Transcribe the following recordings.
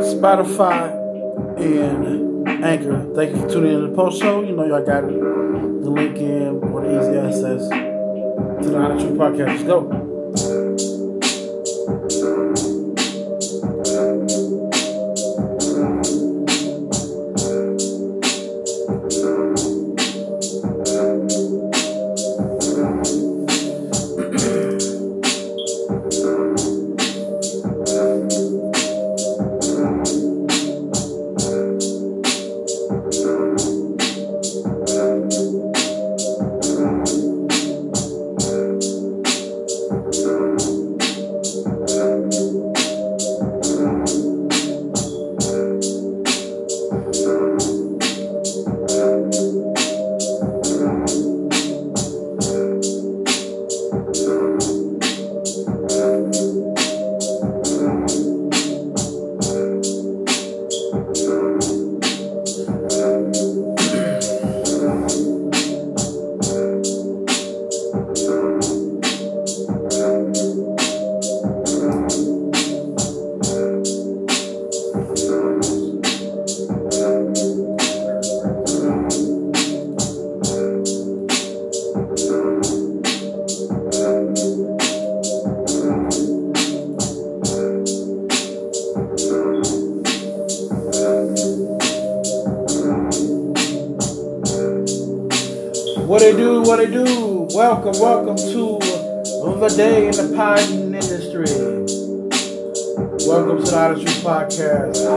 Spotify, and Anchor. Thank you for tuning in to the post show. You know, y'all got the link in for the easy access to the Honest Podcast. Let's go.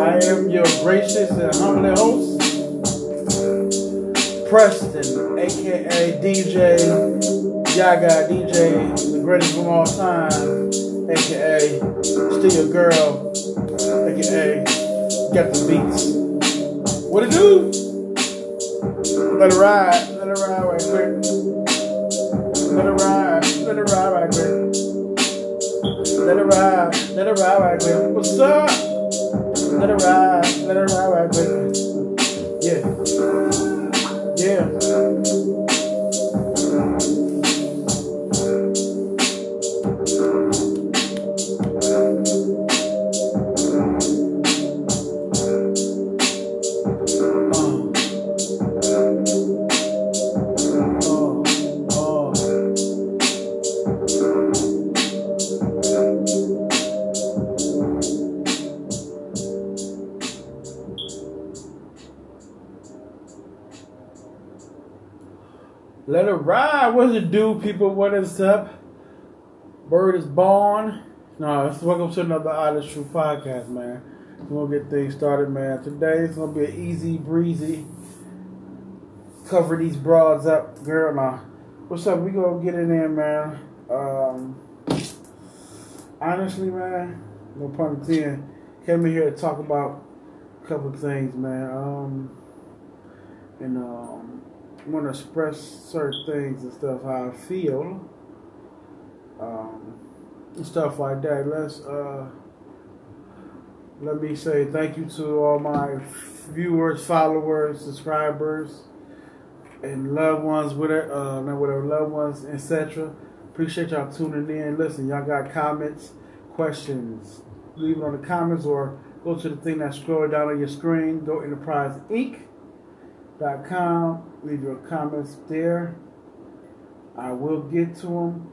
I am your gracious and humble host, Preston, aka DJ Yaga, DJ, the greatest of all time, aka Still Your Girl, aka Got the Beats. What it do? Let it ride, let it ride right quick. Let it ride, let it ride right quick. Let it ride, let it ride right quick. What's up? Let it ride, let it ride right quick. Yeah. Yeah. What's it do, people? What is up? Bird is born. No, let's welcome to another Honest Truth podcast, man. We're gonna get things started, man. Today it's gonna be an easy breezy cover these broads up, girl. Now, what's up? We gonna get in there, man. Um, honestly, man, no pun intended. Came in here to talk about a couple things, man. Um, and um, want to express certain things and stuff how I feel. Um, and stuff like that. Let's uh, let me say thank you to all my viewers, followers, subscribers and loved ones, whatever, uh, not whatever, loved ones, etc. Appreciate y'all tuning in. Listen, y'all got comments, questions, leave it on the comments or go to the thing that's scrolling down on your screen. Go enterpriseinc.com. Leave your comments there. I will get to them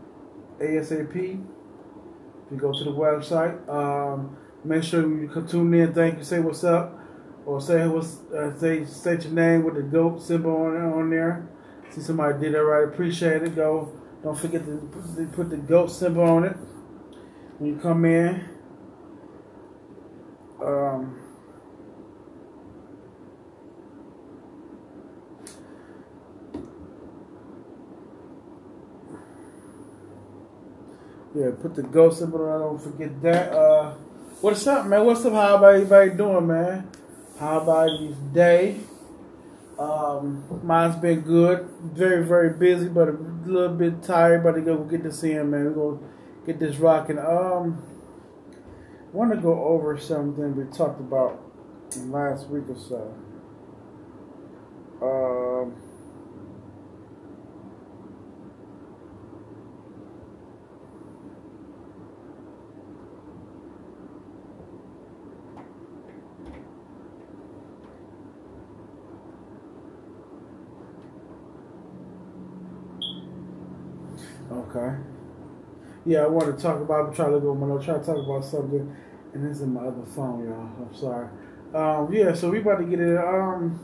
ASAP. If you go to the website, um, make sure you tune in. Thank you. Say what's up or say what's uh, say your name with the goat symbol on on there. See somebody did that right. Appreciate it. Go. Don't forget to put the, put the goat symbol on it when you come in. Um, yeah, put the goat symbol on. Don't forget that. Uh, what's up, man? What's up? How about everybody doing, man? How about your day? Um, mine's been good. Very, very busy, but a little bit tired. But go get this in, man. We're gonna get this rocking. Um, want to go over something we talked about last week or so. Um, Okay. Yeah, I want to talk about. I'm trying to go. I'm try to talk about something, and this is my other phone, y'all. I'm sorry. Um, yeah, so we about to get it. Um,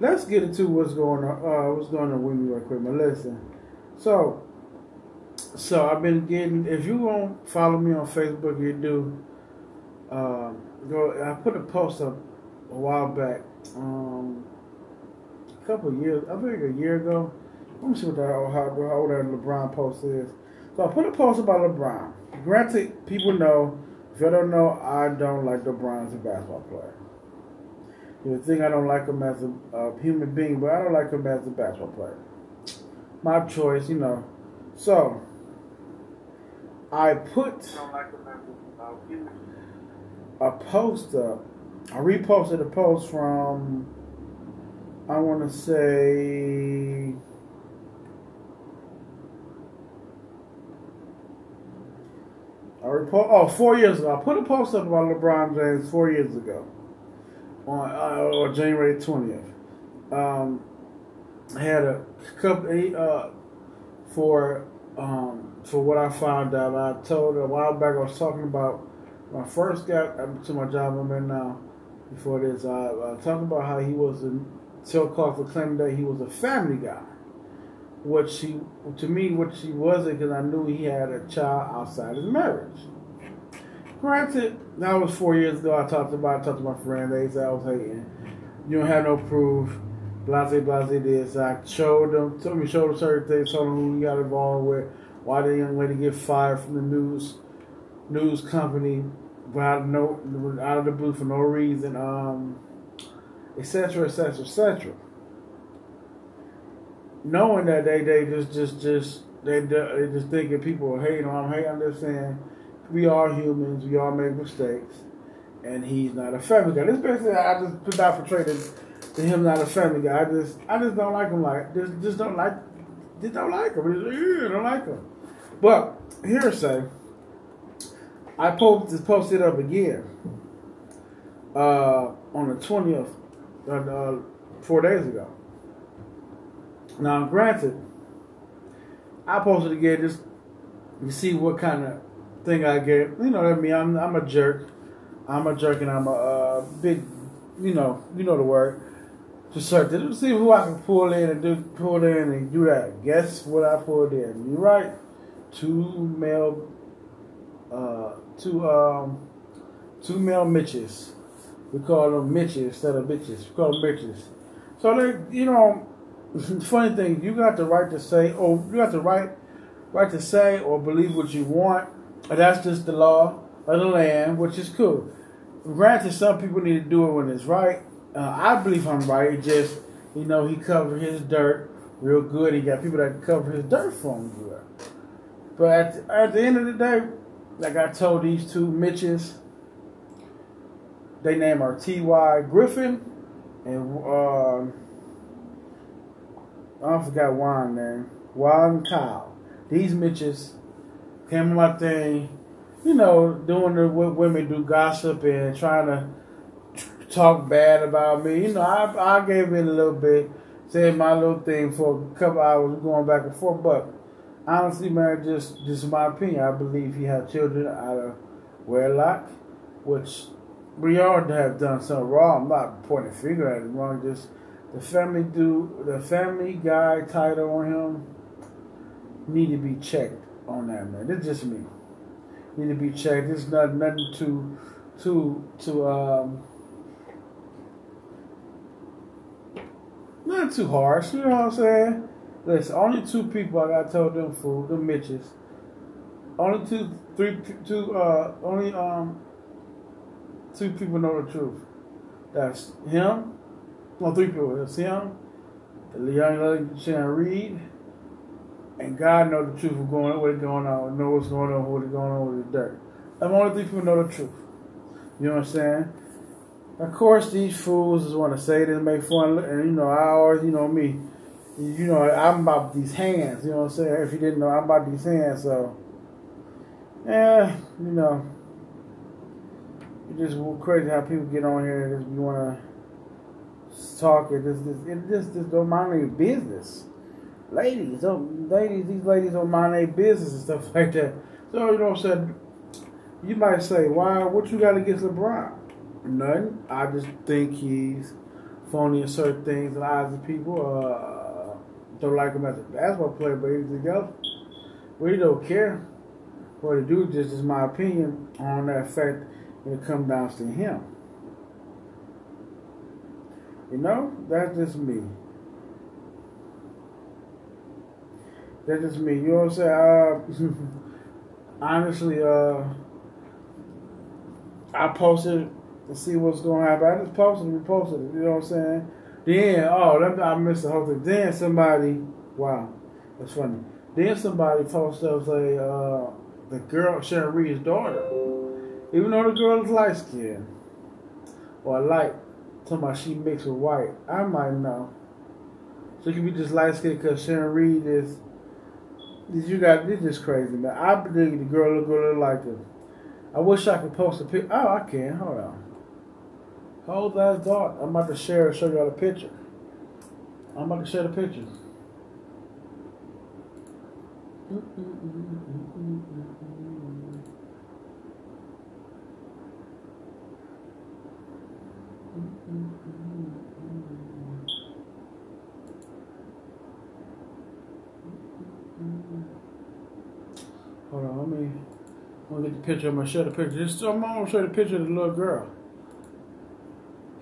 let's get into what's going on. Uh, what's going on with me real quick, Melissa. So, so I've been getting. If you won't follow me on Facebook, you do. Um, go. I put a post up a while back. Um, a couple years. I think a year ago. Let me see what that how, how old that LeBron post is. So I put a post about LeBron. Granted, people know. If you don't know, I don't like LeBron as a basketball player. You think I don't like him as a uh, human being, but I don't like him as a basketball player. My choice, you know. So I put a post up. I reposted a post from I want to say I report. Oh, four years ago, I put a post up about LeBron James four years ago on uh, January twentieth. Um, I had a couple uh, for um, for what I found out. I told a while back I was talking about I first got to my job I'm in now. Before this, I, I talked about how he was a Till Clark for claiming that he was a family guy. What she, to me, what she wasn't, because I knew he had a child outside his marriage. Granted, that was four years ago. I talked about, I talked to my friend. They said I was hating. You don't have no proof. Blase, blase, this. I showed them, told me, showed them certain things, told them who he got involved with, why the young lady get fired from the news news company, out of no, out of the blue for no reason, um, etc., etc., etc knowing that they they just just just they they just thinking people are hating on him. Hey, I'm just saying we are humans. We all make mistakes, and he's not a family guy. This basically I just put out portrayed to him not a family guy. I just I just don't like him. Like just just don't like just don't like him. Just, don't like him. But hearsay. I posted posted up again uh, on the twentieth, uh, uh, four days ago. Now, granted, I posted again just to see what kind of thing I get. You know what I mean? I'm I'm a jerk. I'm a jerk, and I'm a uh, big, you know, you know the word. To search to see who I can pull in and do pull in and do that. Guess what I pulled in? You right? Two male, uh, two um, two male Mitches. We call them Mitches instead of bitches. We call them Mitches. So they, you know, funny thing, you got the right to say, or you got the right, right to say or believe what you want. And that's just the law of the land, which is cool. Granted, some people need to do it when it's right. Uh, I believe I'm right. It just, you know, he covered his dirt real good. He got people that cover his dirt for him good. But at, at the end of the day, like I told these two Mitches, they name are T.Y. Griffin and uh, I forgot Juan name. Juan and Kyle. These Mitches came my thing, you know, doing the what women do gossip and trying to talk bad about me. You know, I I gave in a little bit, said my little thing for a couple hours, going back and forth. But honestly, man, just just my opinion. I believe he had children out of wedlock, which we all have done something wrong. I'm not pointing finger at him wrong, just the family do the family guy title on him need to be checked on that man. It's just me. Need to be checked. It's not nothing too too to um not too harsh, you know what I'm saying? Listen, only two people I got told them fool, the Mitches. Only two three two uh only um two people know the truth. That's him well, three people. It's him, the young lady Sharon Reed, and God know the truth of going what's going on, know what's going on, what's going on with the dirt. I'm only three people know the truth. You know what I'm saying? Of course, these fools just want to say this, make fun, and you know, I always, you know me, you know, I'm about these hands. You know what I'm saying? If you didn't know, I'm about these hands. So, yeah, you know, it's just crazy how people get on here and just want to talk. It just, it just, just don't mind your business. ladies, don't, ladies, these ladies don't mind their business and stuff like that. So you know what I'm saying? You might say, why? What you got against LeBron? Nothing. I just think he's phony in certain things in the eyes of people. Uh, don't like him as a basketball player, but anything else, we don't care. What he do, just is my opinion on that fact when it comes down to him. You know, that's just me. That's just me. You know what I'm saying? Uh, honestly, uh, I posted to see what's going to happen. I just posted and reposted it. You know what I'm saying? Then, oh, that, I missed the whole thing. Then somebody, wow, that's funny. Then somebody posted up say, uh, the girl, Sharon Reed's daughter, even though the girl is light skinned or light, talking about she mixed with white, I might know. So could be just light skinned because Sharon Reed is. You got this is crazy, man. I believe the girl look good like this. I wish I could post a picture. Oh, I can. Hold on. Hold that thought. I'm about to share show y'all the picture. I'm about to share the picture. Hold on, let me. I'm gonna get the picture. I'm gonna show the picture. I'm gonna show the picture of the little girl.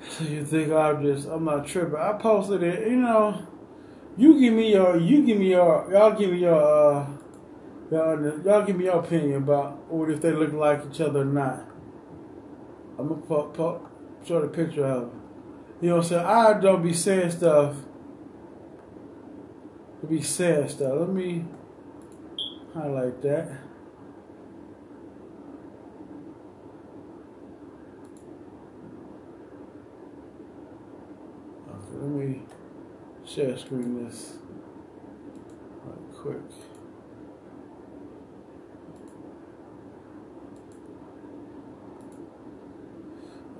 So you think I'm just I'm not tripping? I posted it. You know, you give me your you give me your y'all give me your uh y'all y'all give me your opinion about what if they look like each other or not. I'm gonna pop, pop, show the picture of. them. You know what I'm saying? I don't be saying stuff. To be saying stuff. Let me highlight that. Okay, let me share screen this right quick.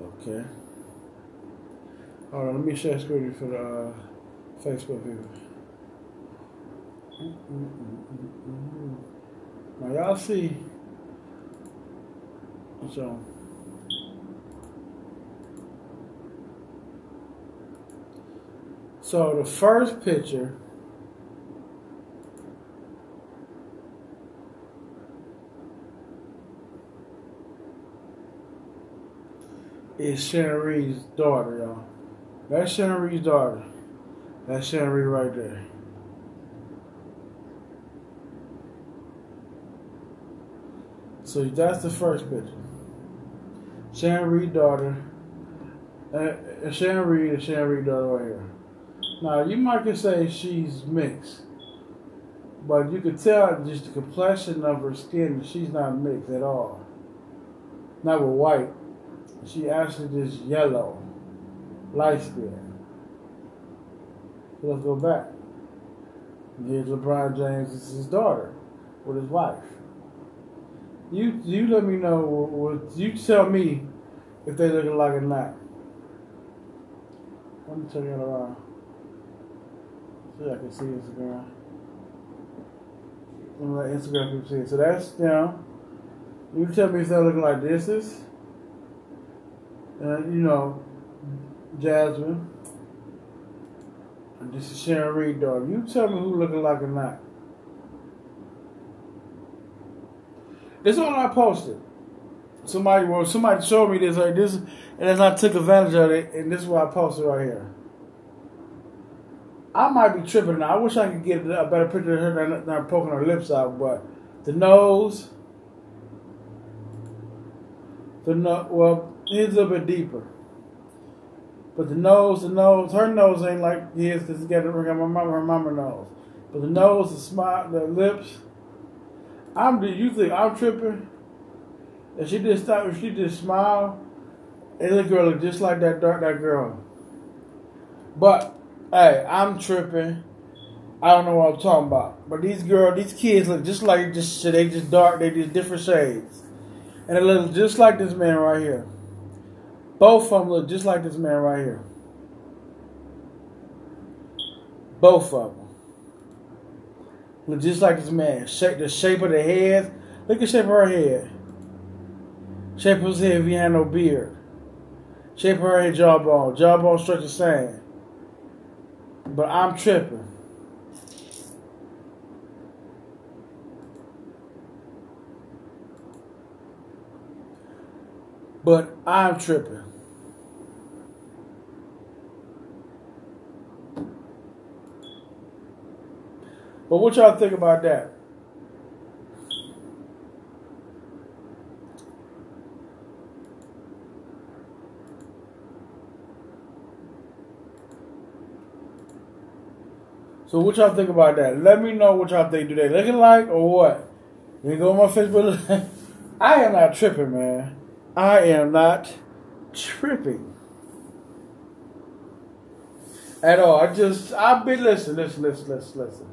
Okay. All right, let me share screen for the uh, Facebook view. Now y'all see, so so the first picture is Reed's daughter, y'all. That's Reed's daughter. That's Reed right there. So that's the first picture. Reed daughter. Uh, Sharon Reed and daughter right here. Now you might could say she's mixed. But you could tell just the complexion of her skin that she's not mixed at all. Not with white. She actually just yellow. Light skin. Let's go back. Here's LeBron James, this is his daughter with his wife. You you let me know what you tell me if they looking like or not. Let me turn it around. I can see Instagram. Let me let Instagram people see it. So that's down. You tell me if they're looking like this is. And you know, Jasmine. And this is Sharon Reed dog. You tell me who looking like or not. This is all I posted. Somebody well, somebody showed me this like this, and then I took advantage of it, and this is what I posted right here. I might be tripping now. I wish I could get a better picture of her than, than poking her lips out, but the nose, the no, well, it's a bit deeper. But the nose, the nose, her nose ain't like his because it's got my mama, her mama nose. But the nose, the smile, the lips. I'm. Do you think I'm tripping? If she just stop, she just smile, and the girl just like that dark that girl. But hey, I'm tripping. I don't know what I'm talking about. But these girls, these kids look just like just they just dark. They just different shades, and they look just like this man right here. Both of them look just like this man right here. Both of them. look just like this man. Shape the shape of the head. Look at the shape of her head. Shape of his head if he had no beard. Shape of her head jawbone. Jawbone structure same. But I'm tripping. But I'm tripping. But what y'all think about that? So what y'all think about that? Let me know what y'all think. Do they looking like or what? You go on my Facebook. I am not tripping, man. I am not tripping at all. I just I've been listen, listen, listen, listen, listen.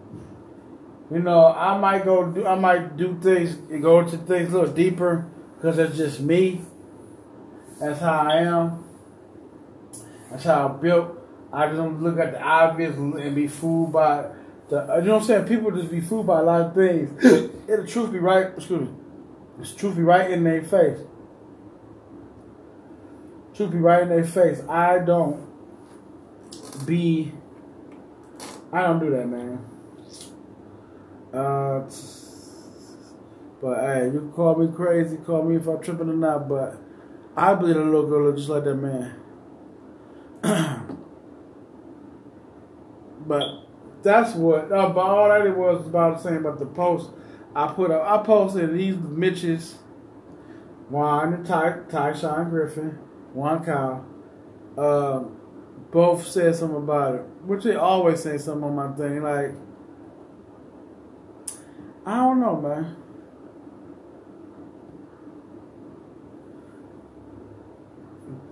You know, I might go do I might do things go into things a little deeper because it's just me. That's how I am. That's how I'm built. I just don't look at the obvious and be fooled by the. You know what I'm saying? People just be fooled by a lot of things. It'll truth be right. Excuse me. It's truth be right in their face. Truth be right in their face. I don't be. I don't do that, man. Uh, but hey, you can call me crazy, call me if I'm tripping or not, but I believe a little girl just like that man. but that's what. Uh, but all that it was about saying about the post. I put up. I posted these Mitches, Juan and Ty, Ty Sean Griffin, Juan Kyle. Um, both said something about it, which they always say something on my thing. Like, I don't know, man.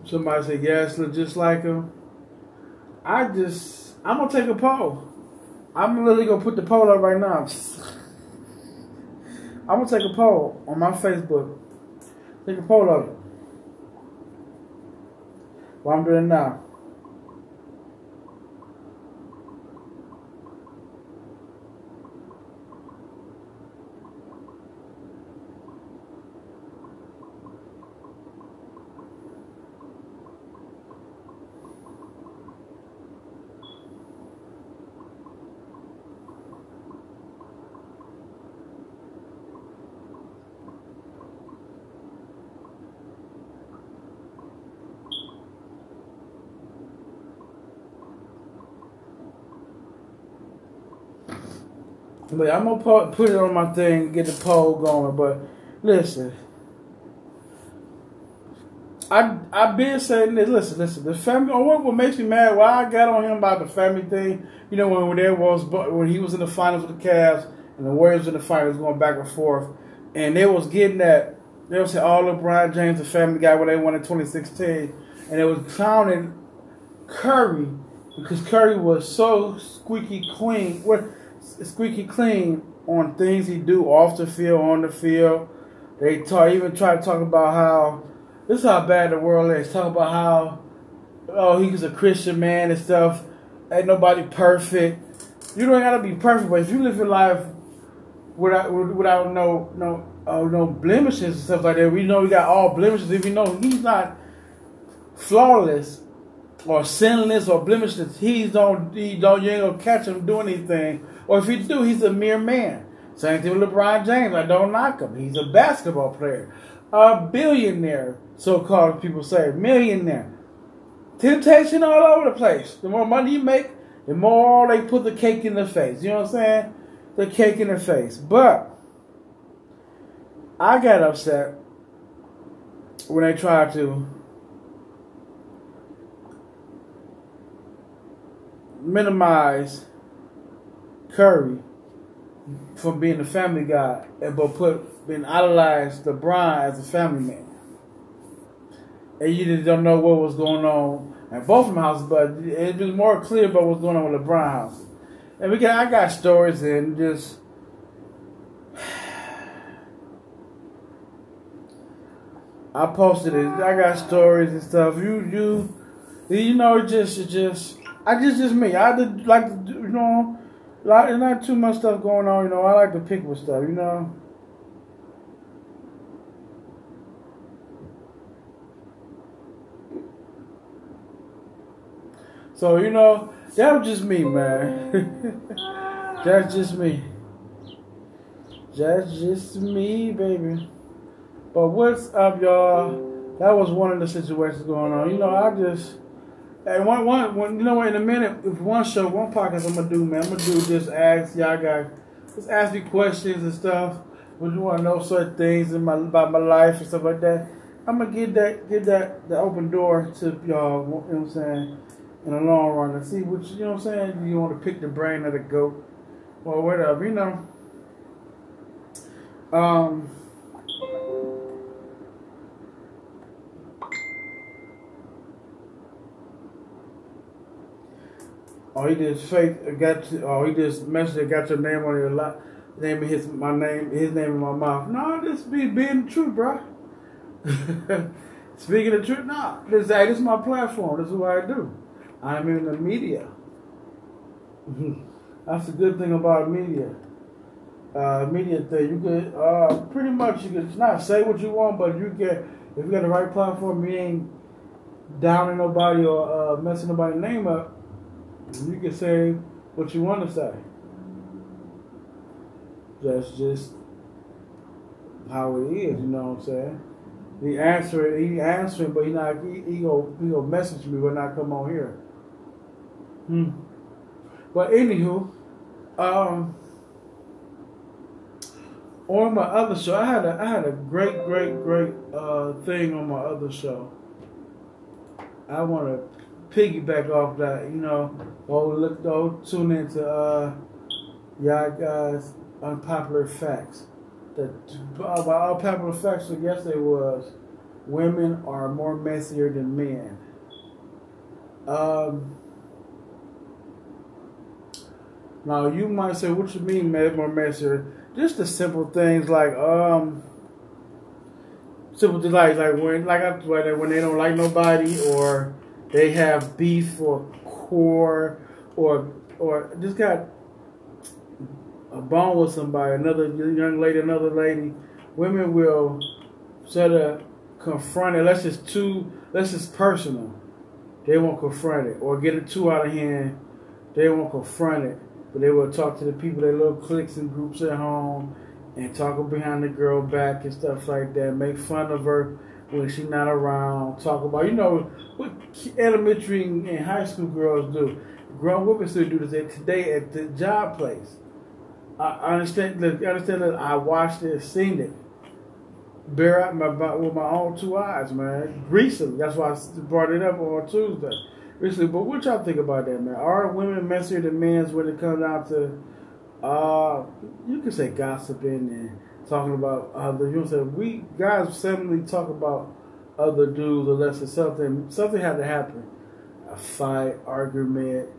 Somebody said, yes, look just like him. I just, I'm to take a poll. I'm literally to put the poll up right now. I'm to take a poll on my Facebook. Take a poll of. What I'm doing now. But I'm gonna put it on my thing, get the poll going. But listen, I I've been saying this. Listen, listen. The family. Or what, what makes me mad? Why I got on him about the family thing? You know when, when there was but when he was in the finals with the Cavs and the Warriors in the finals going back and forth, and they was getting that. They was saying, "Oh, LeBron James, the Family Guy, when they won in 2016," and it was clowning Curry because Curry was so squeaky clean. What? Squeaky clean on things he do off the field, on the field. They talk, even try to talk about how this is how bad the world is. Talk about how oh he's a Christian man and stuff. Ain't nobody perfect. You don't gotta be perfect, but if you live your life without without no no uh, no blemishes and stuff like that, we know we got all blemishes. If you know he's not flawless or sinless or blemishless, he's don't he don't you ain't gonna catch him doing anything or if he do, he's a mere man. Same thing with LeBron James. I don't knock him. He's a basketball player. A billionaire, so called people say. Millionaire. Temptation all over the place. The more money you make, the more they put the cake in the face. You know what I'm saying? The cake in the face. But I got upset when they tried to minimize Curry from being a family guy, and but put been idolized LeBron as a family man. And you just don't know what was going on at both of them houses, but it was more clear about what's going on with LeBron house. And we got I got stories and just I posted it. I got stories and stuff. You you you know it just it just I just just me. I did like to you know lot, not too much stuff going on. You know, I like to pick with stuff. You know. So you know, that was just me, man. That's just me. That's just me, baby. But what's up, y'all? That was one of the situations going on. You know, I just and one one one you know what? in a minute if one show, one podcast I'm gonna do, man, I'm gonna do just ask y'all guys just ask me questions and stuff. When you wanna know certain things in my about my life and stuff like that. I'm gonna get that get that the open door to y'all, you know what I'm saying? in the long run and see which you know what I'm saying. You want to pick the brain of the goat or whatever, you know. Um. Oh, he just fake got. You, oh, he just messaged got your name on your lot. Name his my name, his name in my mouth. No, this be being truth, bro. Speaking the truth, nah. This, hey, this is my platform. This is what I do. I'm in the media. That's the good thing about media. Uh, media thing, you could uh, pretty much you could not say what you want, but you get if you got the right platform, you ain't downing nobody or uh, messing nobody's name up. You can say what you want to say. That's just how it is. You know what I'm saying? He answering, he answering, but he not he, he go he go message me, when I come on here. Hmm. But anywho, um, on my other show, I had a I had a great, great, great uh, thing on my other show. I want to piggyback off that, you know. Oh, look, oh, tune into uh, y'all guys unpopular facts. The about all popular facts of yesterday was women are more messier than men. Um, now you might say, "What you mean, more messier?" Just the simple things like um, simple things like like when like I, when they don't like nobody or they have beef or core or or just got a bone with somebody, another young lady, another lady. Women will sort of confront it. Let's just too. Let's just personal. They won't confront it or get it too out of hand. They won't confront it but they will talk to the people, their little cliques and groups at home, and talk behind the girl back and stuff like that. Make fun of her when she's not around. Talk about, you know, what elementary and high school girls do. Grown women still do this today at the job place. I understand. I understand that I watched it, seen it, bear out my with my own two eyes, man. Recently, that's why I brought it up on Tuesday recently. But what y'all think about that, man? Are women messier than men when it comes down to, uh, you can say gossiping and talking about other. Know, say we guys seemingly talk about other dudes unless it's something something had to happen, a fight, argument,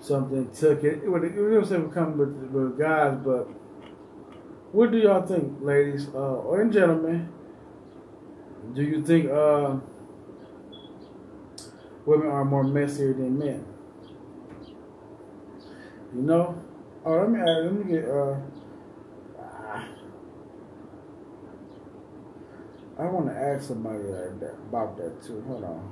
something took it. It would you know say come with, with guys, but what do y'all think, ladies uh, or gentlemen? Do you think uh, women are more messier than men. You know? Oh, let me let me get uh. I want to ask somebody like that, about that too. Hold on.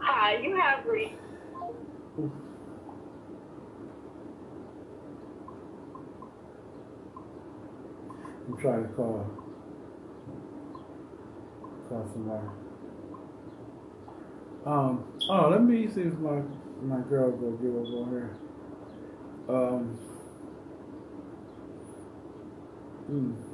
Hi, you have reached. I'm trying to call call somebody. Um. Oh, let me see if my my girl go get over on here. Um. Hmm.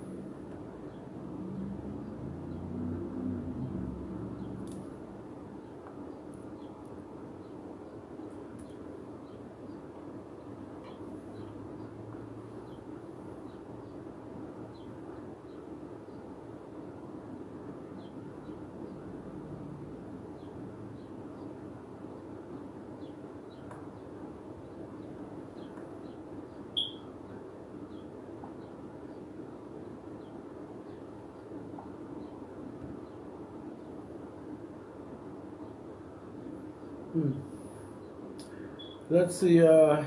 Hmm. Let's see. Uh,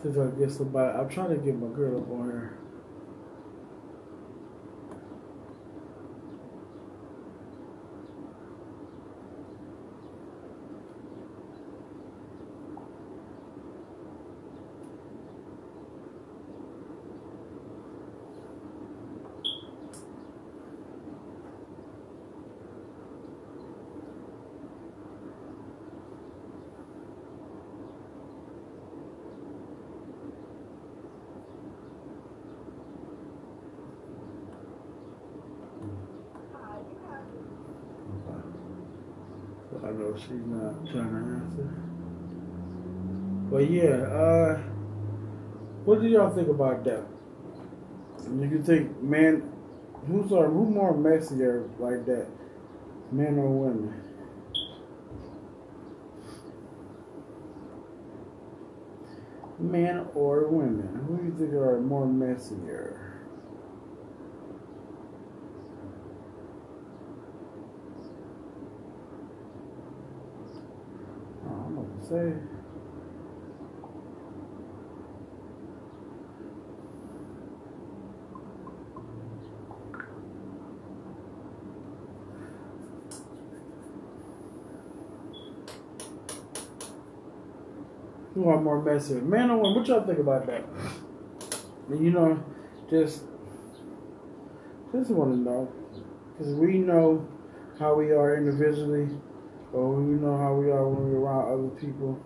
since I get somebody, I'm trying to get my girl up on here. I know she's not trying to answer. But yeah, uh, what do y'all think about that? Do you think man, who's are who more messier like that, men or women? Men or women? Who do you think are more messier? I'm gonna say. Who are more messy? Man or woman? What y'all think about that? And you know, just just want to know because we know how we are individually, or we know how we are when we're around other people,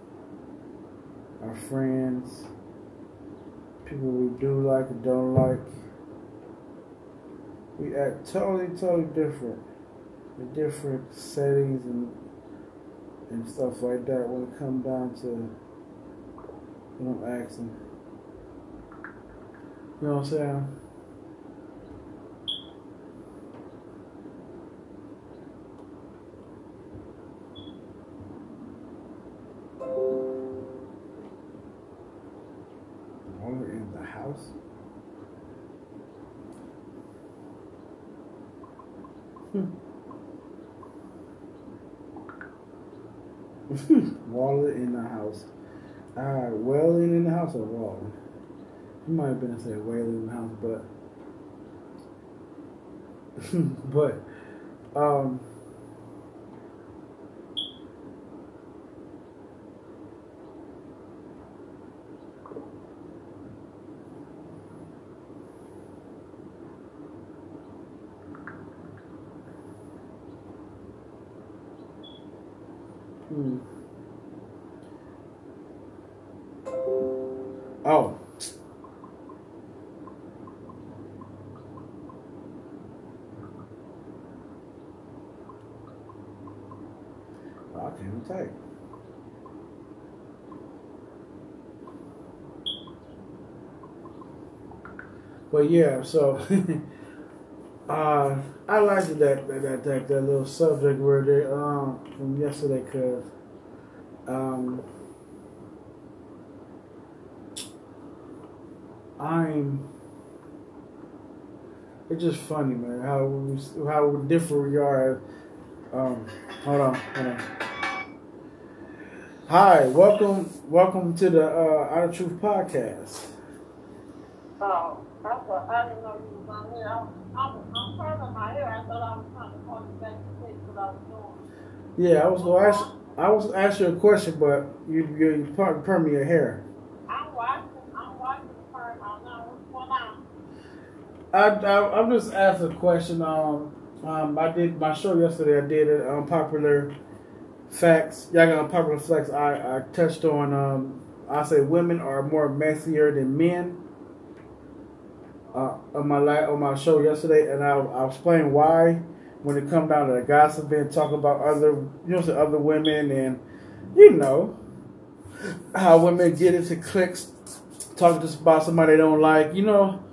our friends, people we do like and don't like. We act totally, totally different in different settings and and stuff like that when it comes down to when I'm asking. You know what I'm saying? Waller in the house. Uh, Wailing in the house or Waller? He might have been to say Wailing in the house, but but um hmm. Oh. I can't take. But yeah, so liked that that that that, little subject where they um from yesterday, cause um I'm. It's just funny, man. How we, how different we are. Um, hold on, hold on. Hi, welcome, welcome to the uh, Out of Truth podcast. Oh, I thought I didn't know you was on here. I'm, I'm, I'm turning my hair. I thought I was trying to call you back to say what I was doing. Yeah, I was gonna ask. I was ask you a question, but you you, part perm your hair. I'm watching. I'm watching the part right now. What's going on? I, I I'm just asking a question. Um, um, I did my show yesterday. I did it unpopular facts. Y'all got unpopular facts. I I touched on. Um, I say women are more messier than men. Uh, on my la- on my show yesterday, and I I explained why. When it come down to the gossiping, talk about other you know other women, and you know how women get into cliques, talk just about somebody they don't like. You know.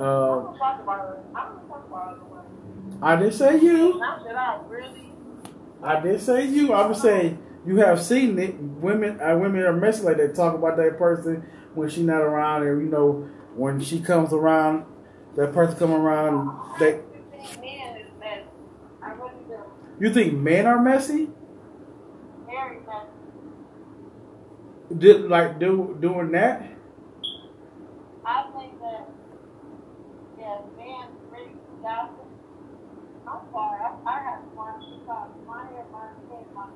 I Uh, don't talk about. I don't talk about it. women. I didn't say you. I really. I did say you. I was saying you have seen it. Women, uh, women are messy like that. Talk about that person when she's not around, and you know when she comes around, that person come around. They, you think men are messy? Very messy. Did like do doing that? I think that yeah, man, really I, my hair my.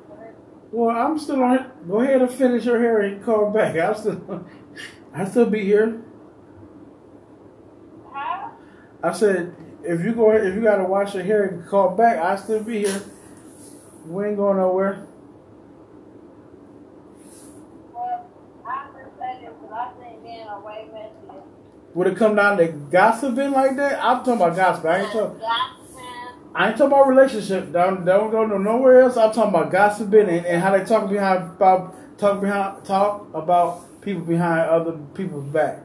Well, I'm still on. Go ahead and finish your hair and call back. I still, I still be here. Huh? I said, if you go, if you gotta wash your hair and call back, I still be here. We ain't going nowhere. Well, I understand it, but I think men are way messier. Would it come down to gossiping like that? I'm talking about gossip. I ain't talking. I ain't talking about relationship. Don't don't go no nowhere else. I'm talking about gossiping and, and how they talk behind about talk behind talk about people behind other people's back.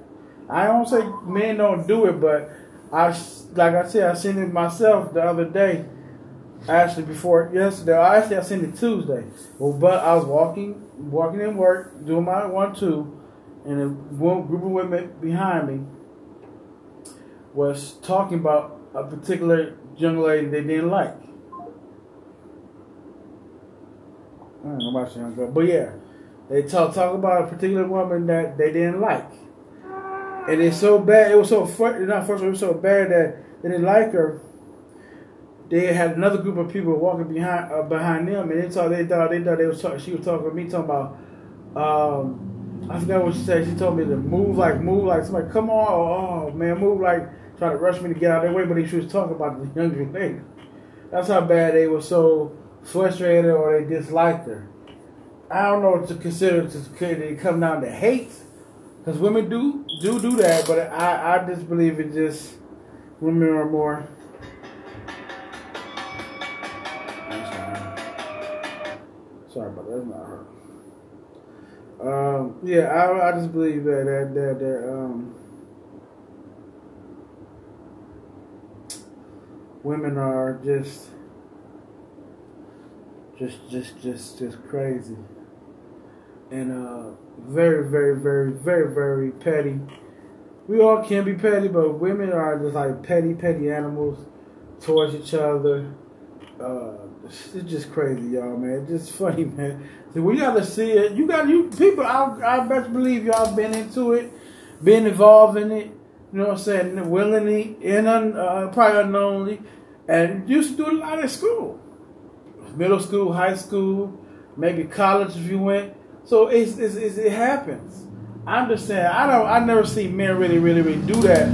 I don't say men don't do it, but I like I said I seen it myself the other day. Actually, before yesterday, I actually I seen it Tuesday. Well, but I was walking walking in work doing my one two, and a group of women behind me was talking about a particular young lady they didn't like. I don't know about young girl, but yeah, they talk talk about a particular woman that they didn't like, and it's so bad. It was so fr- not first. It was so bad that they didn't like her. They had another group of people walking behind uh, behind them, and they thought they thought they thought they was talk, she was talking to me talking about. Um, I forgot what she said. She told me to move like move like somebody come on, oh man, move like trying to rush me to get out of their way, but she was talking about the younger lady. That's how bad they were so frustrated or they disliked her. I don't know what to consider to come down to hate, because women do do do that, but I I just believe it just women are more. That's not her. Um, yeah, I, I just believe that that that, that um, women are just just just just just crazy and uh, very very very very very petty. We all can be petty, but women are just like petty petty animals towards each other. Uh, it's just crazy, y'all, man. It's just funny, man. So we gotta see it. You got you people. I I best believe y'all been into it, been involved in it. You know what I'm saying? Willingly and un, uh, probably unknowingly, and used to do a lot at school, middle school, high school, maybe college if you went. So it's, it's, it's it happens. I'm just saying. I don't. I never see men really, really, really do that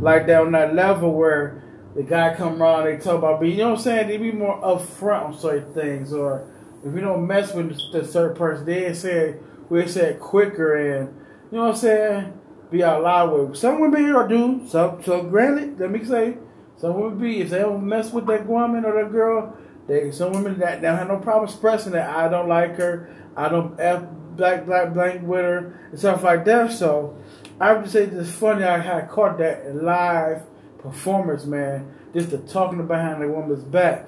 like that on that level where the guy come around, they talk about being, you know what I'm saying? They be more upfront on certain things, or if you don't mess with the certain person, they say we say it quicker, and you know what I'm saying? Be out loud with. Some women here do. So, so granted, let me say, some women be if they don't mess with that woman or that girl, they some women that don't have no problem expressing that I don't like her, I don't f black black blank with her and stuff like that. So I would say it's funny I had caught that live performance, man. Just the talking behind the woman's back.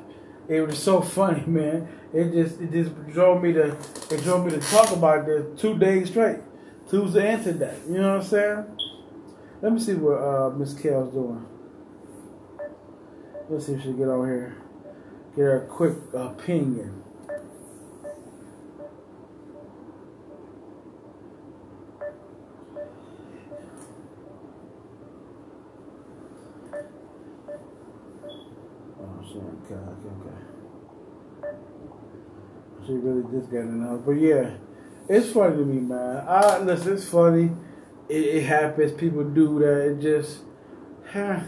It was so funny, man. It just it just drove me to it drove me to talk about this two days straight. Tuesday and today. You know what I'm saying? Let me see what uh, Miss Kel's doing. Let's see if she get on here. Get her a quick opinion. Oh, sorry, okay, okay, okay. She really just got enough, but yeah, it's funny to me, man. I listen, it's funny. It, it happens. People do that. It just, huh.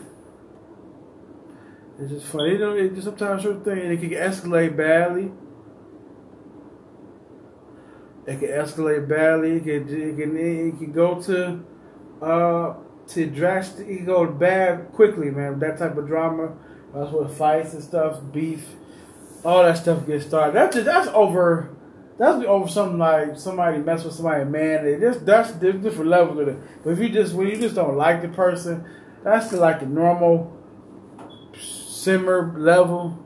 It's just funny. You know, it just sometimes certain thing it can escalate badly. It can escalate badly. It can it can it can go to uh to drastic. It can go bad quickly, man. That type of drama. That's what fights and stuff, beef, all that stuff gets started. That's just, that's over. That's over something like somebody mess with somebody, man. It just that's different levels of it. But if you just when you just don't like the person, that's the like the normal simmer level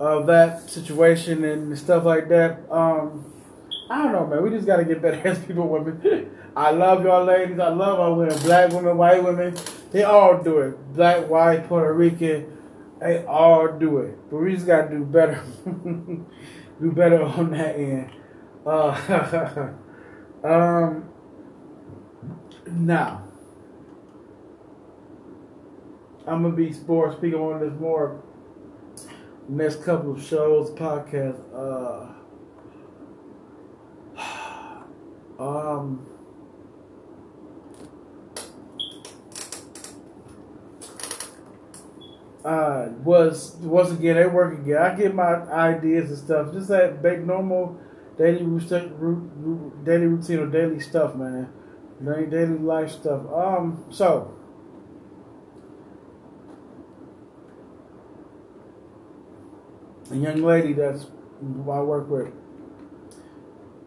of that situation and stuff like that. Um, I don't know, man. We just gotta get better as people, women. I love y'all ladies. I love our women, black women, white women. They all do it. Black, white, Puerto Rican. They all do it. But we just gotta do better. do better on that end. Uh, Um. Now, I'm gonna be more speaking on this more next couple of shows, podcasts. Uh. Um. Uh, was once again they work again. I get my ideas and stuff. Just that big normal daily routine, daily routine or daily stuff, man. Daily life stuff. Um, so a young lady that's who I work with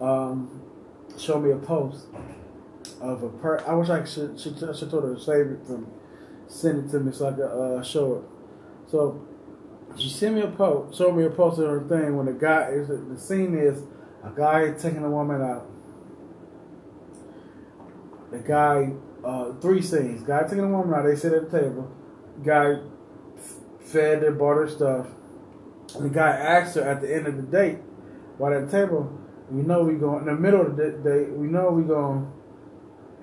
um, showed me a post of a per. I wish I should should, should told her to save it from send it to me so I could uh, show it. So she sent me a post, showed me a post of her thing when the guy is the scene is a guy taking a woman out. The guy, uh, three scenes. Guy taking a woman out. They sit at the table. Guy fed her, bought her stuff. The guy asked her at the end of the date, while at the table, we know we going in the middle of the day. We know we gonna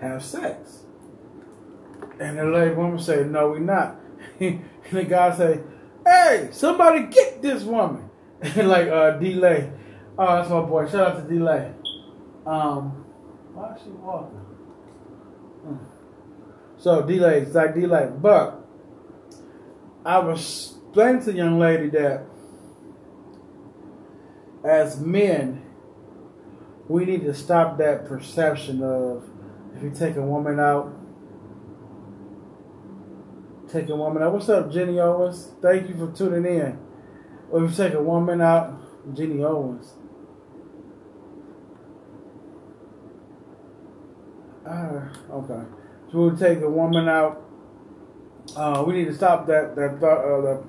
have sex. And the lady woman say, "No, we not." And the guy say, "Hey, somebody get this woman!" And like uh, delay. Oh, that's my boy. Shout out to delay. Um, why is she walking? Hmm. So delay, it's like delay. But I was explaining to the young lady that as men, we need to stop that perception of if you take a woman out, take a woman out. What's up, Jenny Owens? Thank you for tuning in. If you take a woman out, Jenny Owens. Uh, okay. So we'll take a woman out. Uh, we need to stop that that thought uh, that,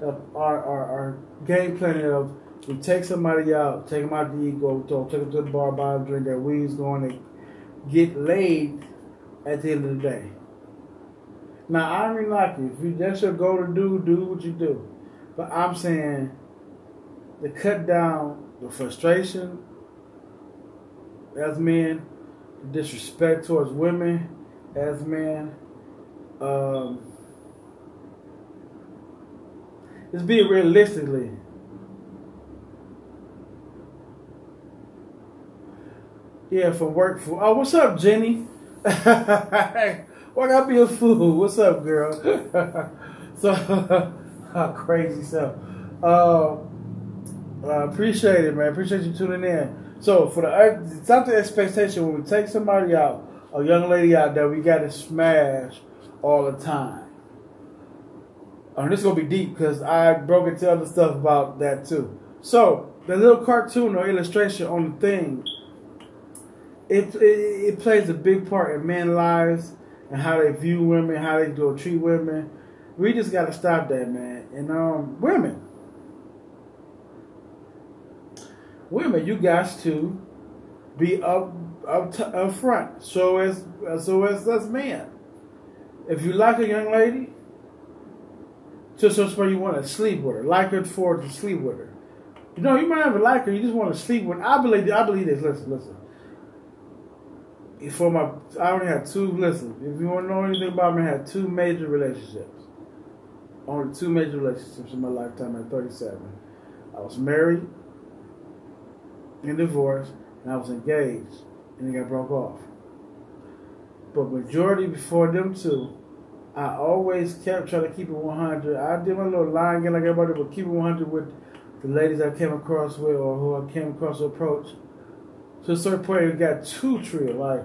that our, our our game plan of we take somebody out, take them out to eat, go take them to the bar, buy a drink, that we's going to get laid at the end of the day. Now, I don't like. If you, that's your goal to do, do what you do. But I'm saying to cut down the frustration as men, the disrespect towards women as men. Um, just be realistically. Yeah, for work. For, oh, what's up, Jenny? Why gotta be a fool? What's up, girl? so, crazy stuff. Uh, uh, appreciate it, man. Appreciate you tuning in. So, for the it's not the expectation when we take somebody out, a young lady out there, we gotta smash all the time. And this is gonna be deep because I broke into other stuff about that too. So, the little cartoon or illustration on the thing it, it, it plays a big part in men's lives and how they view women, how they go treat women. We just got to stop that, man. And um, women, women, you guys to be up up t- up front. So as so as us men, if you like a young lady, to such where you want to sleep with her, like her for to sleep with her. You know, you might not even like her. You just want to sleep with. Her. I believe. I believe this. Listen, listen for my, I only had two. Listen, if you want to know anything about me, I had two major relationships. Only two major relationships in my lifetime at 37. I was married and divorced, and I was engaged, and then got broke off. But majority before them two, I always kept trying to keep it 100. I did my little line again like everybody, but keep it 100 with the ladies I came across with or who I came across to approach to a certain point, it got too trill. Like,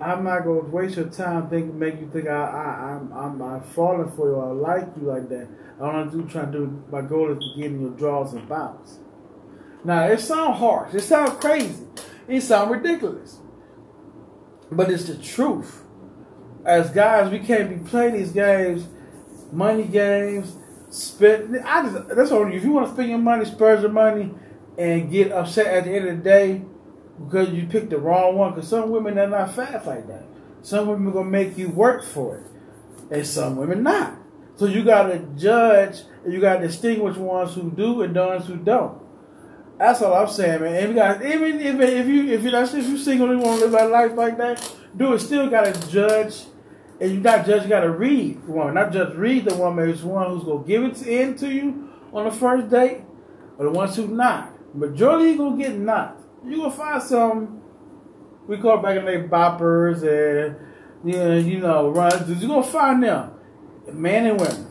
I'm not gonna waste your time thinking, make you think I, I, I'm, I'm, I'm falling for you. I like you like that. I want to do, trying to do. My goal is to get in your draws and bounce. Now, it sounds harsh. It sounds crazy. It sounds ridiculous. But it's the truth. As guys, we can't be playing these games, money games. Spend. I just, that's all. If you want to spend your money, spend your money, and get upset at the end of the day because you picked the wrong one. Because some women are not fast like that. Some women are gonna make you work for it, and some women not. So you gotta judge and you gotta distinguish ones who do and ones who don't. That's all I'm saying, man. You guys, even if if you if you if you single and want to live a life like that, do it. Still gotta judge, and you not judge. You gotta read the woman, not just read the woman. It's one who's gonna give it in to you on the first date, or the ones who not. Majority you gonna get not. You gonna find some. We call it back in the day boppers and yeah, you know runs. You gonna find them, men and women.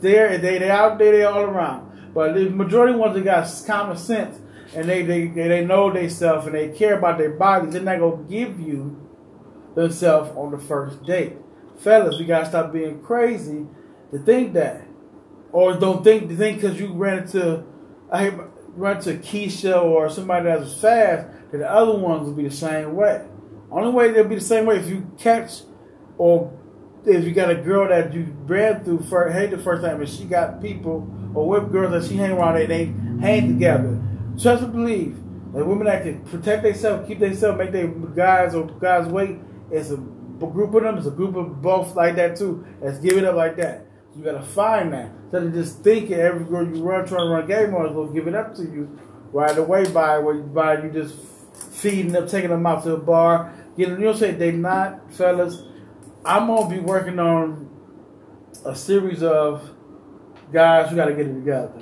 They're they they out there. They all around. But the majority ones that got common sense and they they they know themselves and they care about their bodies, they're not gonna give you themselves on the first date. Fellas, we gotta stop being crazy to think that, or don't think to think because you ran into I run to Keisha or somebody that's fast that the other ones will be the same way. Only way they'll be the same way if you catch or if you got a girl that you ran through first, hate the first time and she got people or with girls that she hang around, they, they hang together. Trust and believe that women that can protect themselves, keep themselves, make their guys or guys wait. It's a group of them. It's a group of both like that too. Give it up like that. You gotta find that. Instead of just thinking every girl you run trying to run game on is gonna give it up to you right away by by you just feeding them, taking them out to the bar, getting you know say they not fellas. I'm gonna be working on a series of guys who gotta get it together.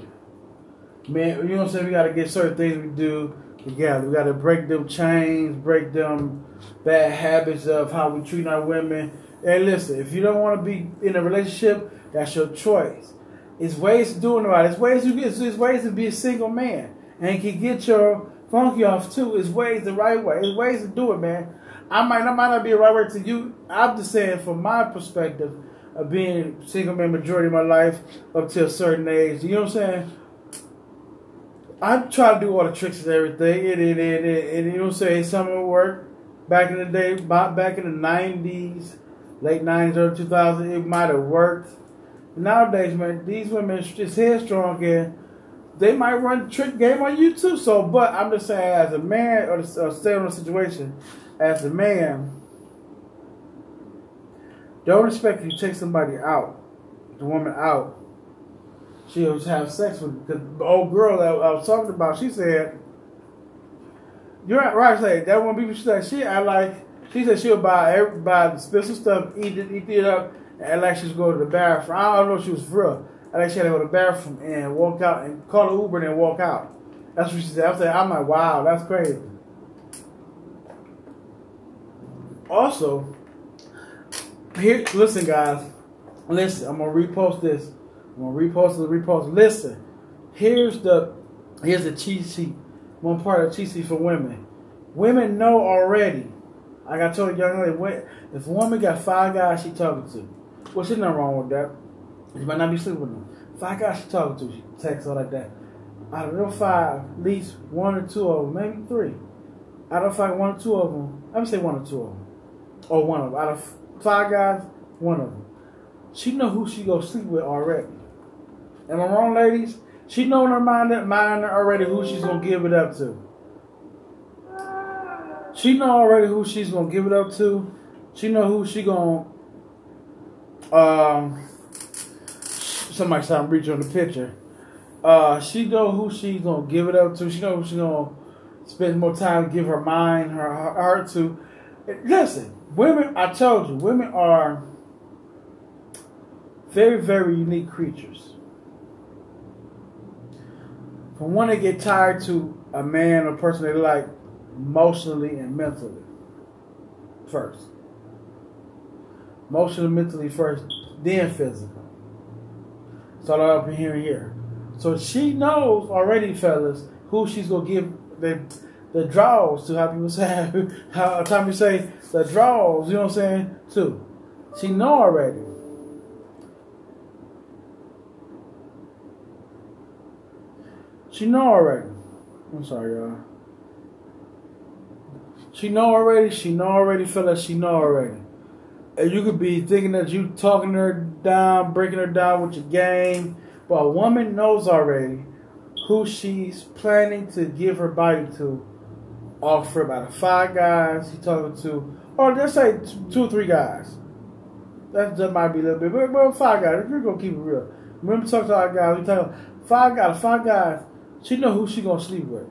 Man, you know what I'm saying? We gotta get certain things we do together. We gotta break them chains, break them bad habits of how we treat our women. And listen, if you don't want to be in a relationship, that's your choice. It's ways to do it right. It's ways to get. It's ways to be a single man and can get your funky off too. It's ways the right way. It's ways to do it, man. I might, I might not be the right way to you. I'm just saying, from my perspective of being single man majority of my life up to a certain age. You know what I'm saying? I try to do all the tricks and everything, and, and, and, and, you know what I'm saying? Some of it work. Back in the day, back in the 90s, late 90s, early 2000s, it might have worked. Nowadays, man, these women just headstrong and they might run trick game on you too. So, but I'm just saying, as a man or, or stay on a situation, as a man, don't expect you take somebody out, the woman out. She'll have sex with the old girl that I was talking about. She said, "You're right." Say that one people she said she I like. She said she'll buy every, buy the special stuff, eat it, eat it up, and like she's going to the bathroom. I don't know if she was real. I like she had to go to the bathroom and walk out and call an Uber and then walk out. That's what she said. I said, I'm like, wow, that's crazy. Also, here, listen, guys. Listen, I'm gonna repost this. I'm gonna repost the repost. Listen, here's the here's the cheat sheet. One part of cheat sheet for women. Women know already. Like I told a young lady, if a woman got five guys she talking to, well, there's nothing wrong with that. You might not be sleeping with them. Five guys she talking to, texts her like that. Out of those five, at least one or two of them, maybe three. Out of five, one or two of them, let me say one or two of them, or one of them. Out of five guys, one of them. She know who she go sleep with already. Am I wrong, ladies? She know in her mind that mind already who she's gonna give it up to. She know already who she's gonna give it up to. She know who she gonna um somebody started reaching on the picture. Uh she know who she's gonna give it up to. She know who she's gonna spend more time, give her mind, her heart to. Listen, women I told you, women are very, very unique creatures. From when they get tired to a man or person they like emotionally and mentally first. Emotionally, mentally first, then physical. All up here and here. So she knows already, fellas, who she's gonna give the the draws to how people say how time you say the draws, you know what I'm saying, too. She know already. She know already. I'm sorry, y'all. She know already. She know already. Feel like she know already. And you could be thinking that you talking her down, breaking her down with your game, but a woman knows already who she's planning to give her body to. Offer about five guys she talking to, or let's say two or three guys. That just might be a little bit, but, five guys. You're gonna keep it real, remember talk to our guys. We talk five guys. Five guys she know who she gonna sleep with.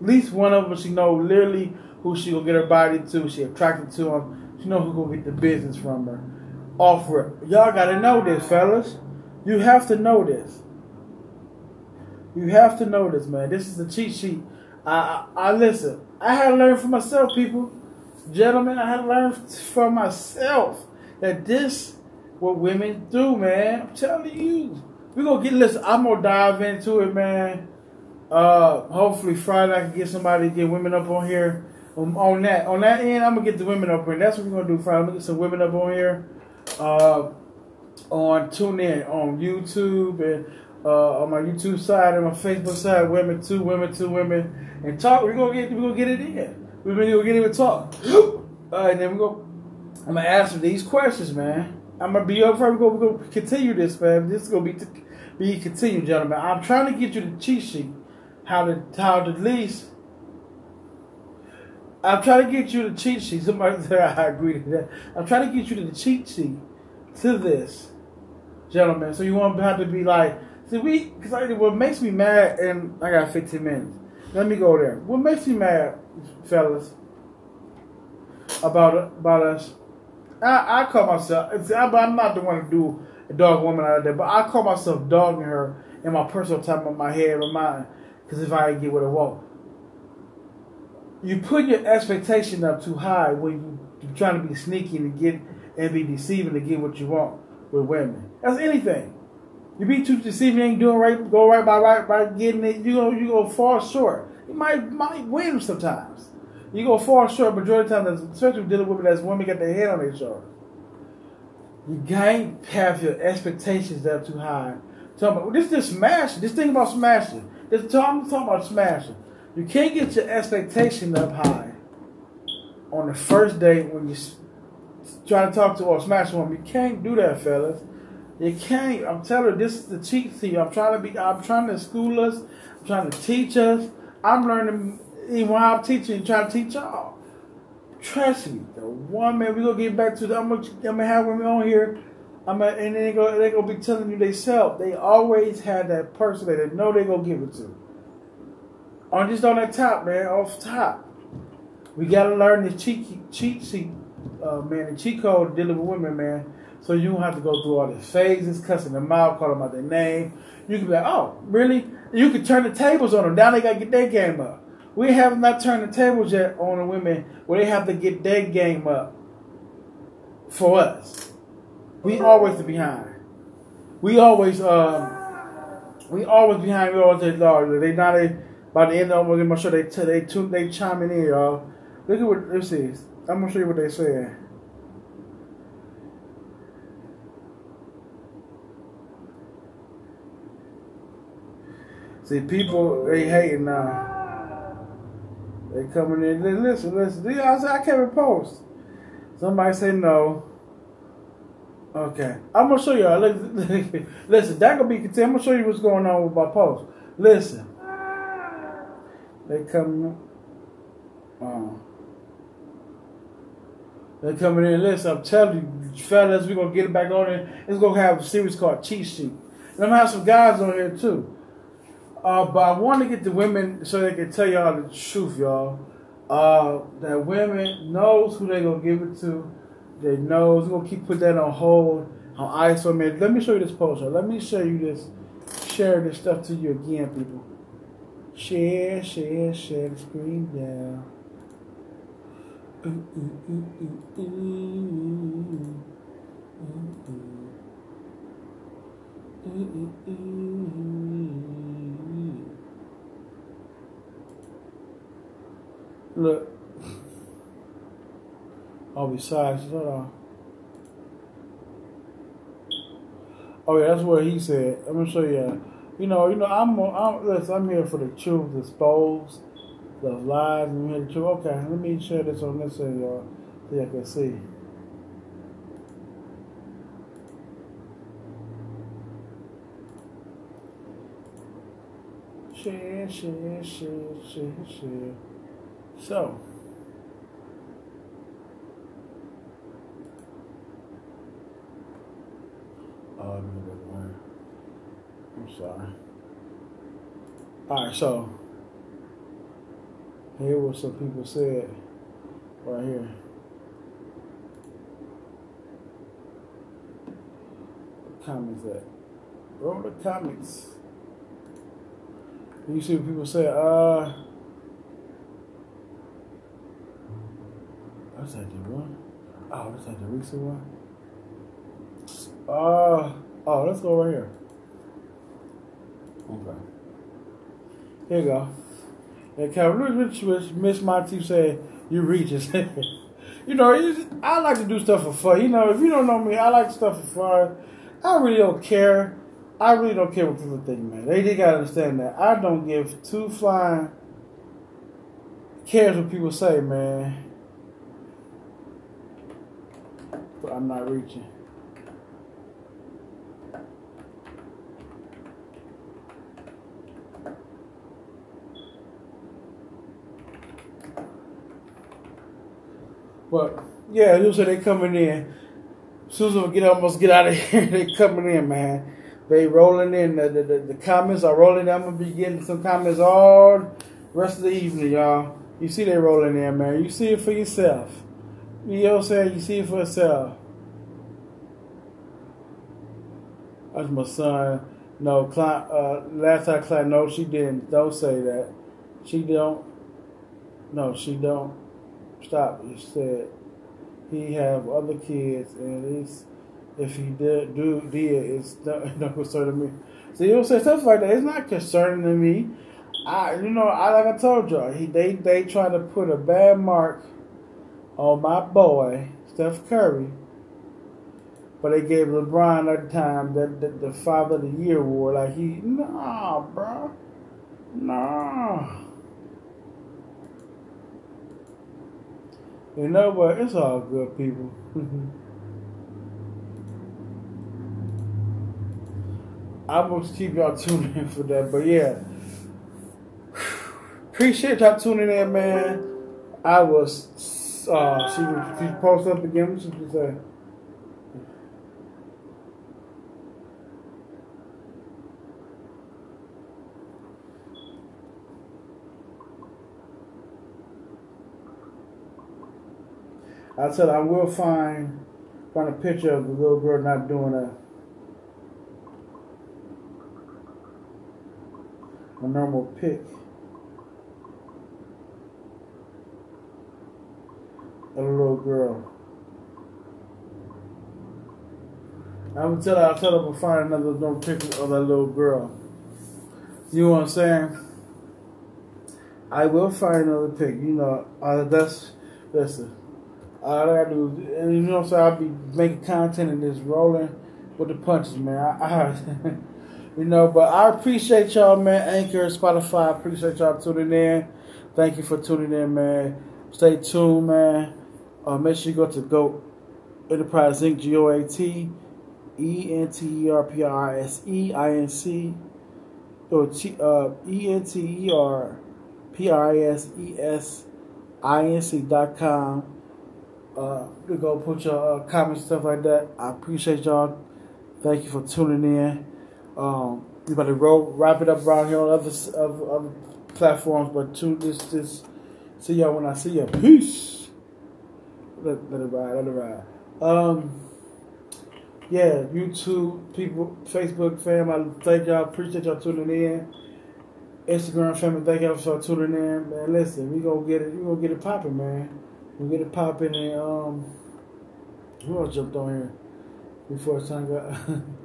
At least one of them she know literally who she gonna get her body to. She attracted to him. She know who gonna get the business from her. Offer it. Y'all gotta know this, fellas. You have to know this. You have to know this, man. This is the cheat sheet. I, I, I listen. I had to learn for myself, people, gentlemen. I had to learn for myself that this what women do, man. I'm telling you. We gonna get listen. I'm gonna dive into it, man. Uh, hopefully Friday I can get somebody to get women up on here. Um, on that, on that end, I'm gonna get the women up here. That's what we're gonna do Friday. I'm gonna get some women up on here. Uh, on TuneIn, on YouTube, and uh, on my YouTube side and my Facebook side, women two, women two, women, and talk. We're gonna get we're gonna get it in. We're gonna get it and talk. Uh, and then we go. I'm gonna answer these questions, man. I'm gonna be up front. We're gonna, we're gonna continue this, man. This is gonna be be continued, gentlemen. I'm trying to get you the cheat sheet, how to how to least. I'm trying to get you the cheat sheet. Somebody said I agree to that. I'm trying to get you to the cheat sheet to this, gentlemen. So you won't have to be like, see, we, because what makes me mad, and I got 15 minutes. Let me go there. What makes me mad, fellas, about about us? I, I call myself. I'm not the one to do a dog woman out of there, but I call myself dogging her in my personal time of my head or mind. Because if I get what I want, you put your expectation up too high when you're trying to be sneaky and get and be deceiving to get what you want with women. That's anything. You be too deceiving, ain't doing right, go right by right by getting it. You go, you go fall short. You might might win sometimes. You go fall short majority of the time, especially dealing with women as women get their head on their shoulders. You can't have your expectations up too high. Talking about this, this smashing. This thing about smashing. This I'm talking about smashing. You can't get your expectation up high on the first date when you try to talk to or smash woman. You can't do that, fellas. You can't. I'm telling you, this is the cheat sheet. I'm trying to be. I'm trying to school us. I'm trying to teach us. I'm learning even while I'm teaching, trying to teach y'all. Trust me, the one man we gonna get back to. The, I'm gonna, I'm gonna have women on here. I'm gonna, and they go they gonna be telling you they self. They always had that person that they know they gonna give it to. On just on that top, man, off top. We gotta learn the cheat cheat sheet, uh, man, the cheat code dealing with women, man. So you don't have to go through all these phases, cussing them out, calling them out their name. You can be like, oh, really? You can turn the tables on them. Now they gotta get their game up. We have not turned the tables yet on the women where they have to get their game up for us. We always the behind. We always um we always behind. We always large. They not a by the end. I'm gonna show they t- they tune they chiming in, y'all. Look at what this is. I'm gonna show you what they saying. See, people they hating now. They coming in. They listen, listen. I said I can't post. Somebody say no. Okay, I'm gonna show y'all. Listen, that gonna be. I'm gonna show you what's going on with my post. Listen, they come. Um, they coming in. Listen, I'm telling you, fellas, we're gonna get it back on it. It's gonna have a series called Cheat Sheet. And I'm gonna have some guys on here too. Uh, but I want to get the women so they can tell y'all the truth, y'all. Uh, that women knows who they gonna give it to. They knows. We're gonna keep put that on hold on ice for a minute. Let me show you this poster. Let me show you this. Share this stuff to you again, people. Share, share, share the screen ooh. Look. Oh, besides, hold on. Oh yeah, that's what he said. I'm gonna show you. You know, you know, I'm, I'm listen. I'm here for the truth, exposed, the lies, and here the truth. Okay, let me share this on this end, y'all, so you can see. Share, share, share, share, share. So, oh, I'm sorry. All right, so here what some people said right here. What comments at? Roll the comments. You see what people say, uh that's like the one. Oh, that's like the recent one. Uh oh, let's go right here. Okay. Here you go. And Kevin Rich, Rich, Miss Monty said, you reach it. you know, I like to do stuff for fun. You know, if you don't know me, I like stuff for fun. I really don't care. I really don't care what people think, man. They, they gotta understand that. I don't give two flying cares what people say, man. But I'm not reaching. But yeah, you say they coming in. Susan will get almost get out of here. they coming in, man. They rolling in. The, the, the, comments are rolling. I'm gonna be getting some comments all rest of the evening, y'all. You see they rolling in, man. You see it for yourself. You know what I'm saying? You see it for yourself. That's my son. No, Klein, uh, last time Klein, no, she didn't. Don't say that. She don't. No, she don't. Stop. He said he have other kids, and it's if he did do did, it's not, not concerning me. So you know, say stuff like that. It's not concerning to me. I, you know, I like I told y'all, he they they try to put a bad mark on my boy Steph Curry, but they gave LeBron that time that the, the Father of the Year award. Like he, nah, bro, nah. You know what? It's all good, people. I will keep y'all tuning in for that. But yeah, appreciate y'all tuning in, man. I was. Uh, she she post up again. What should she say? I said I will find find a picture of the little girl not doing a a normal pick. a little girl. I would tell her, I'll tell her to find another no picture of that little girl. You know what I'm saying? I will find another pic. You know, uh, that's listen. All I gotta do, and you know, so I'll be making content and just rolling with the punches, man. I, I you know, but I appreciate y'all, man. Anchor, Spotify, I appreciate y'all tuning in. Thank you for tuning in, man. Stay tuned, man. Uh, make sure you go to Go Enterprise Inc. G O A T E N T E R P R S E I N C or T uh, E N T E R P R I S E S I N C dot com. Uh, to go put your uh, comments stuff like that. I appreciate y'all. Thank you for tuning in. Um, we about to roll, wrap it up around here on other other, platforms, but to this this see y'all when I see you. Peace. Let, let it ride. Let it ride. Um, yeah, YouTube people, Facebook fam, I thank y'all. Appreciate y'all tuning in. Instagram family, thank y'all for tuning in. Man, listen, we gonna get it. We gonna get it popping, man. We get it popping, and um, who else jumped on here before time got?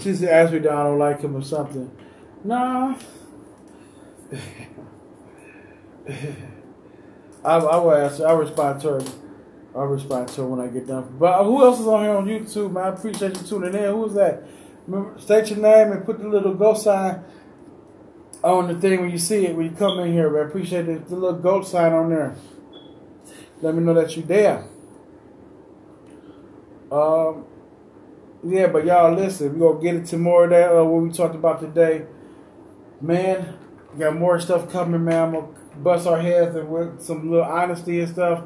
She said, ask me, don't like him or something. Nah. I, I will ask her. I respond to her. I'll respond to when I get done. But who else is on here on YouTube, man? I appreciate you tuning in. Who is that? Remember, state your name and put the little go sign on the thing when you see it, when you come in here. I appreciate the, the little goat sign on there. Let me know that you're there. Um, yeah, but y'all listen, we're gonna get into more of that uh, what we talked about today. Man, we got more stuff coming, man. I'm gonna bust our heads and with some little honesty and stuff.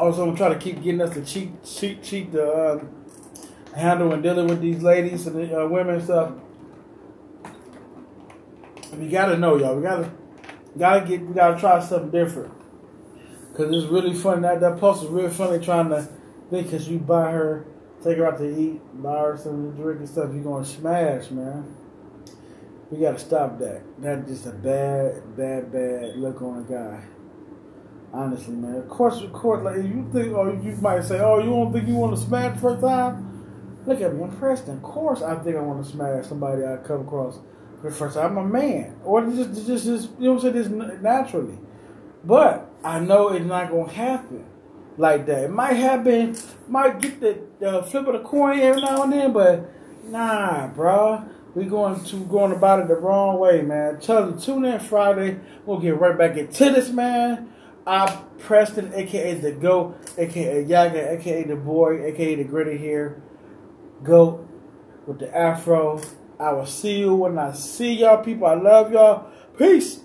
Also, I'm trying to keep getting us to cheat, cheat, cheat the um, handle and dealing with these ladies and the uh, women and stuff. We gotta know, y'all. We gotta, gotta get, we gotta try something different. Cause it's really funny. That that post is really funny. Trying to think, cause you buy her, take her out to eat, buy her some drink and stuff. You're gonna smash, man. We gotta stop that. That's just a bad, bad, bad look on a guy. Honestly, man. Of course, of course. Like you think, or you might say, "Oh, you don't think you want to smash first time?" Look at me, I'm Preston. Of course, I think I want to smash somebody I come across for the first time. I'm a man, or just, just, just you know what I'm saying, just naturally. But I know it's not gonna happen like that. It might happen, might get the flip of the coin every now and then, but nah, bro. We going to going about it the wrong way, man. Tell you, tune in Friday. We'll get right back into this, man. I Preston, aka the Go, aka Yaga, aka the boy, aka the gritty here. Go with the afro. I will see you when I see y'all people. I love y'all. Peace.